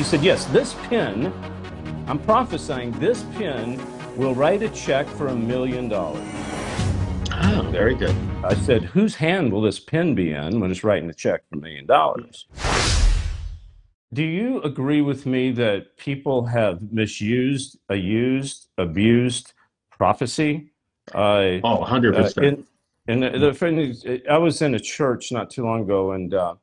He said, Yes, this pen, I'm prophesying this pen will write a check for a million dollars. Oh, very good. I said, Whose hand will this pen be in when it's writing a check for a million dollars? Do you agree with me that people have misused, used, abused prophecy? Uh, oh, 100%. Uh, in, and the, the thing is, I was in a church not too long ago, and uh,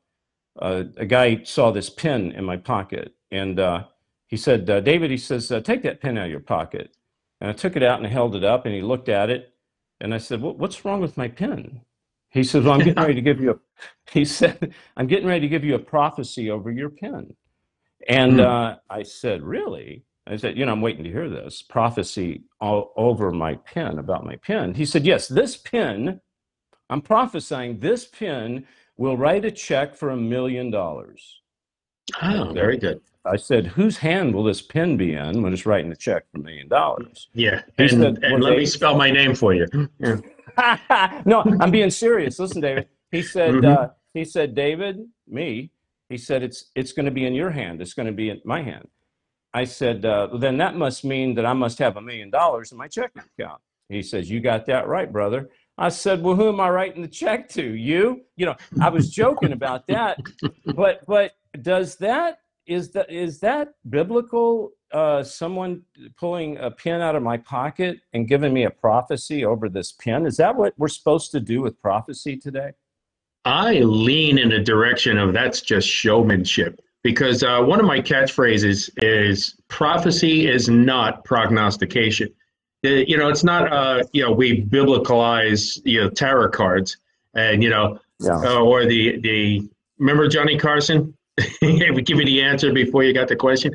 uh, a guy saw this pen in my pocket, and uh, he said, uh, "David," he says, uh, "take that pen out of your pocket." And I took it out and held it up, and he looked at it, and I said, "What's wrong with my pen?" He said, "Well, I'm getting ready to give you a." He said, "I'm getting ready to give you a prophecy over your pen," and mm. I said, "Really?" I said, "You know, I'm waiting to hear this prophecy all over my pen about my pen." He said, "Yes, this pen." I'm prophesying this pen will write a check for a million dollars. Oh, very good. I said, whose hand will this pen be in when it's writing a check for a million dollars? Yeah. He and, said, and let me spell my name for you. Yeah. no, I'm being serious. Listen, David. He said, mm-hmm. uh, he said, David, me, he said, it's, it's going to be in your hand. It's going to be in my hand. I said, uh, then that must mean that I must have a million dollars in my checking account. He says, you got that right, brother. I said, "Well, who am I writing the check to? You?" You know, I was joking about that, but but does that is that is that biblical? Uh, someone pulling a pen out of my pocket and giving me a prophecy over this pen. Is that what we're supposed to do with prophecy today? I lean in the direction of that's just showmanship because uh, one of my catchphrases is prophecy is not prognostication you know, it's not, uh, you know, we biblicalize, you know, tarot cards and, you know, yeah. uh, or the, the, remember Johnny Carson? we give you the answer before you got the question.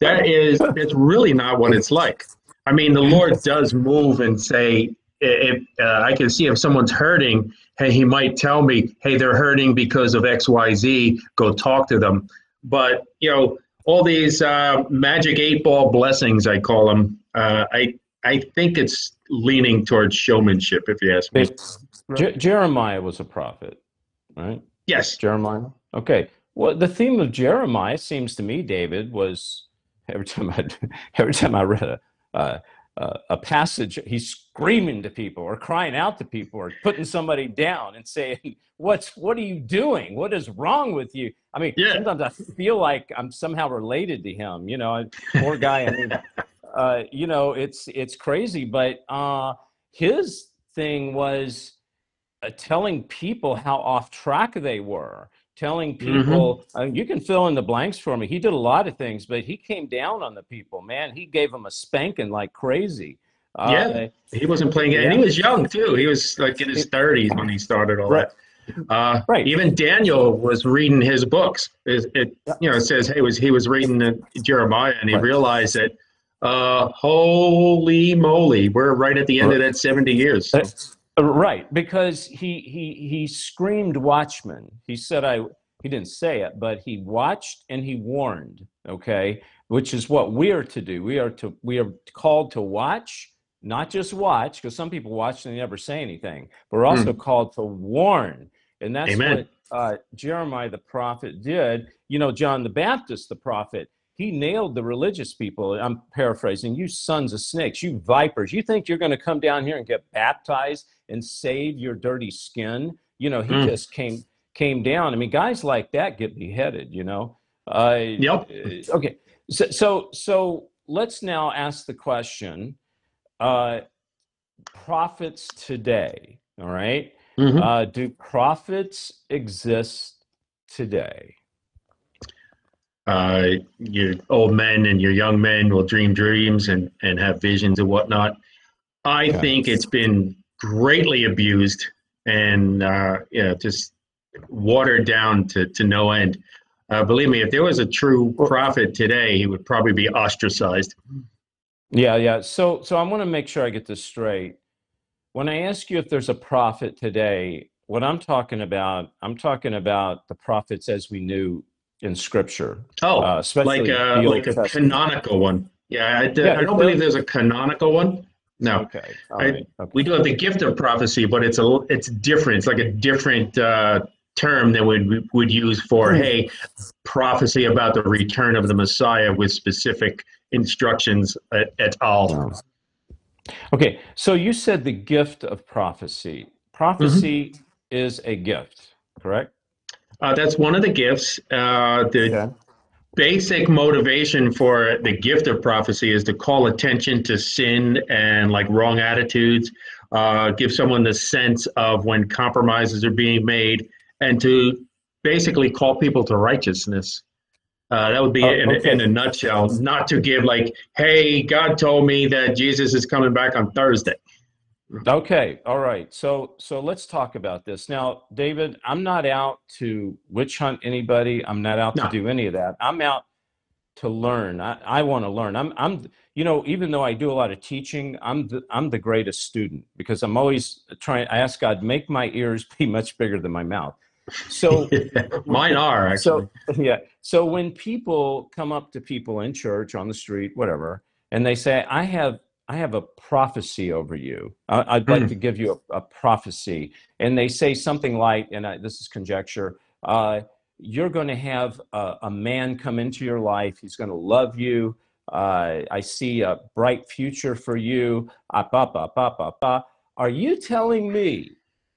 That is, that's really not what it's like. I mean, the Lord does move and say, if uh, I can see if someone's hurting, hey, he might tell me, hey, they're hurting because of X, Y, Z. Go talk to them. But you know, all these uh, magic eight ball blessings, I call them. Uh, I I think it's leaning towards showmanship, if you ask me. Je- Jeremiah was a prophet, right? Yes. Jeremiah. Okay. Well, the theme of Jeremiah seems to me, David, was every time I every time I read a uh, uh, a passage, he's screaming to people or crying out to people or putting somebody down and saying, "What's what are you doing? What is wrong with you?" I mean, yeah. sometimes I feel like I'm somehow related to him. You know, poor guy. I mean, uh, you know, it's it's crazy. But uh, his thing was uh, telling people how off track they were. Telling mm-hmm. people, mm-hmm. you can fill in the blanks for me. He did a lot of things, but he came down on the people. Man, he gave them a spanking like crazy. Uh, yeah, he wasn't playing it, yeah. and he was young too. He was like in his thirties when he started all right. that. Uh, right. Even Daniel was reading his books. It, it you know it says hey was he was reading Jeremiah and he right. realized that uh, holy moly, we're right at the end of that 70 years. So. Uh, right, because he he he screamed watchman. He said I he didn't say it, but he watched and he warned, okay? Which is what we are to do. We are to we are called to watch, not just watch, because some people watch and they never say anything. But we're also mm. called to warn. And that's Amen. what uh, Jeremiah the prophet did. You know, John the Baptist, the prophet, he nailed the religious people. I'm paraphrasing, you sons of snakes, you vipers. You think you're going to come down here and get baptized and save your dirty skin? You know, he mm. just came came down. I mean, guys like that get beheaded, you know. Uh, yep. Uh, okay. So, so, so let's now ask the question uh, prophets today, all right? mm-hmm. uh, do prophets exist today? Uh, your old men and your young men will dream dreams and, and have visions and whatnot. I yeah. think it's been greatly abused and uh, yeah, just watered down to, to no end. Uh, believe me, if there was a true prophet today, he would probably be ostracized. Yeah, yeah. So, so I want to make sure I get this straight. When I ask you if there's a prophet today, what I'm talking about, I'm talking about the prophets as we knew in Scripture. Oh, uh, like a, like a canonical one. Yeah, I, yeah, I don't believe there's a canonical one. No. Okay. I, okay. We do have the gift of prophecy, but it's a it's different. It's like a different uh, term that we would use for, hey, prophecy about the return of the Messiah with specific instructions at et al. Okay, so you said the gift of prophecy. Prophecy mm-hmm. is a gift, correct? Uh, that's one of the gifts. Uh, the basic motivation for the gift of prophecy is to call attention to sin and like wrong attitudes, uh, give someone the sense of when compromises are being made, and to basically call people to righteousness. Uh, that would be in, okay. in, a nutshell. Not to give like, "Hey, God told me that Jesus is coming back on Thursday." Okay, all right. So so let's talk about this now, David. I'm not out to witch hunt anybody. I'm not out no. to do any of that. I'm out to learn. I, I want to learn. I'm I'm you know even though I do a lot of teaching, I'm the, I'm the greatest student because I'm always trying. I ask God make my ears be much bigger than my mouth. So mine are actually. So yeah. So when people come up to people in church, on the street, whatever, and they say, "I have I have a prophecy over you. I'd like mm. to give you a, a, prophecy. And they say something like, and I, this is conjecture, uh, you're going to have a, a, man come into your life. He's going to love you. Uh, I see a bright future for you. Up, up, up, up, up, up. Are you telling me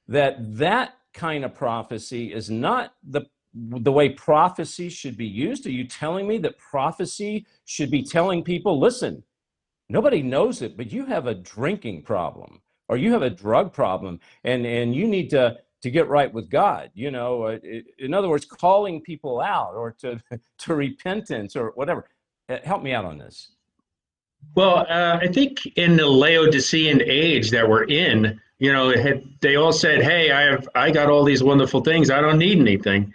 that that kind of prophecy is not the the way prophecy should be used? Are you telling me that prophecy should be telling people, listen, nobody knows it, but you have a drinking problem or you have a drug problem and, and you need to, to get right with God, you know, uh, in other words, calling people out or to, to repentance or whatever. Uh, help me out on this. Well, uh, I think in the Laodicean age that we're in, you know, had, they all said, "Hey, I have, I got all these wonderful things. I don't need anything."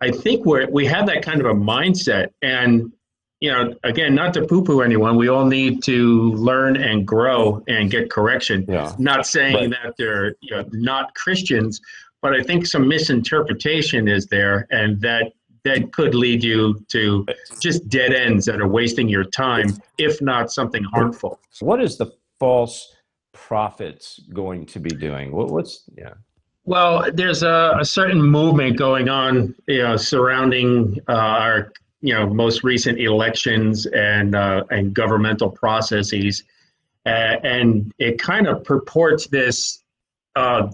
I think we're we have that kind of a mindset, and you know, again, not to poo poo anyone, we all need to learn and grow and get correction. Yeah. Not saying but, that they're you know, not Christians, but I think some misinterpretation is there, and that that could lead you to just dead ends that are wasting your time, if not something harmful. What is the false prophets going to be doing? What, what's yeah? Well, there's a, a, certain movement going on, you know, surrounding uh, our you know most recent elections and uh, and governmental processes, uh, and it kind of purports this uh,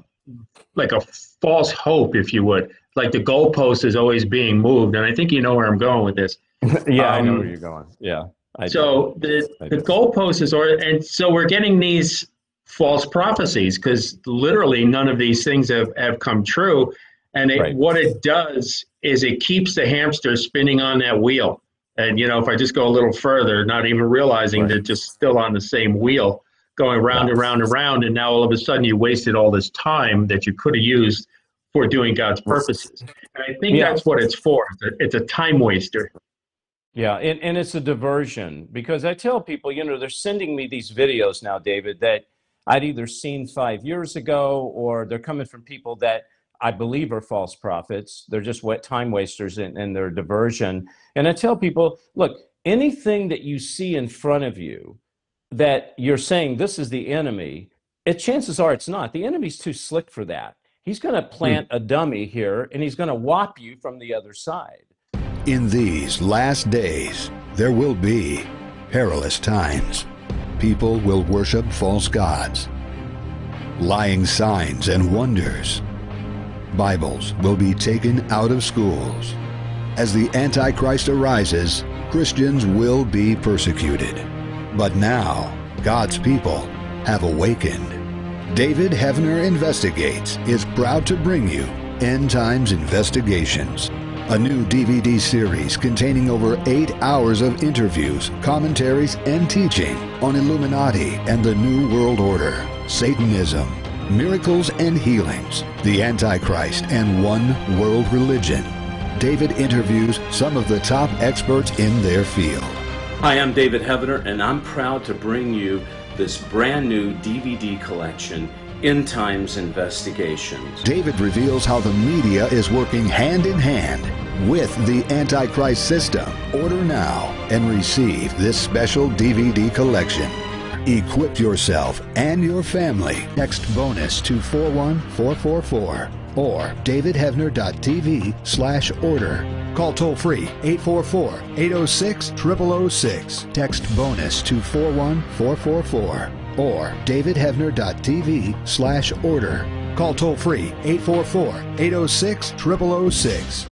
like a false hope, if you would. Like the goalpost is always being moved, and I think you know where I'm going with this. yeah, um, I know um, where you're going. Yeah. I so do. the the goalpost is, or and so we're getting these false prophecies because literally none of these things have, have come true and it, right. what it does is it keeps the hamster spinning on that wheel. And, you know, if I just go a little further, not even realizing right. that just still on the same wheel, going round and round and round. And now all of a sudden you wasted all this time that you could have used for doing God's purposes. And I think yeah. that's what it's for. It's a time waster. Yeah, and, and it's a diversion because I tell people, you know, they're sending me these videos now, David, that I'd either seen five years ago or they're coming from people that I believe are false prophets. They're just wet time wasters and, and they're diversion. And I tell people, look, anything that you see in front of you that you're saying this is the enemy, it chances are it's not. The enemy's too slick for that. He's going to hmm. plant a dummy here and he's going to whop you from the other side. In these last days, there will be perilous times. People will worship false gods, lying signs and wonders Bibles will be taken out of schools. As the Antichrist arises, Christians will be persecuted. But now, God's people have awakened. David Heavener Investigates is proud to bring you End Times Investigations, a new DVD series containing over eight hours of interviews, commentaries, and teaching on Illuminati and the New World Order, Satanism, miracles and healings, the Antichrist, and one world religion. David interviews some of the top experts in their field. Hi, I'm David Heavener, and I'm proud to bring you this brand new DVD collection, End Times Investigations. David reveals how the media is working hand in hand with the Antichrist system. Order now and receive this special DVD collection. Equip yourself and your family. Text bonus to 41444 or davidheavener.tv slash order. Call toll free 844 806 0006. Text bonus to 41444 or davidheavener.tv slash order. Call toll free 844 806 0006.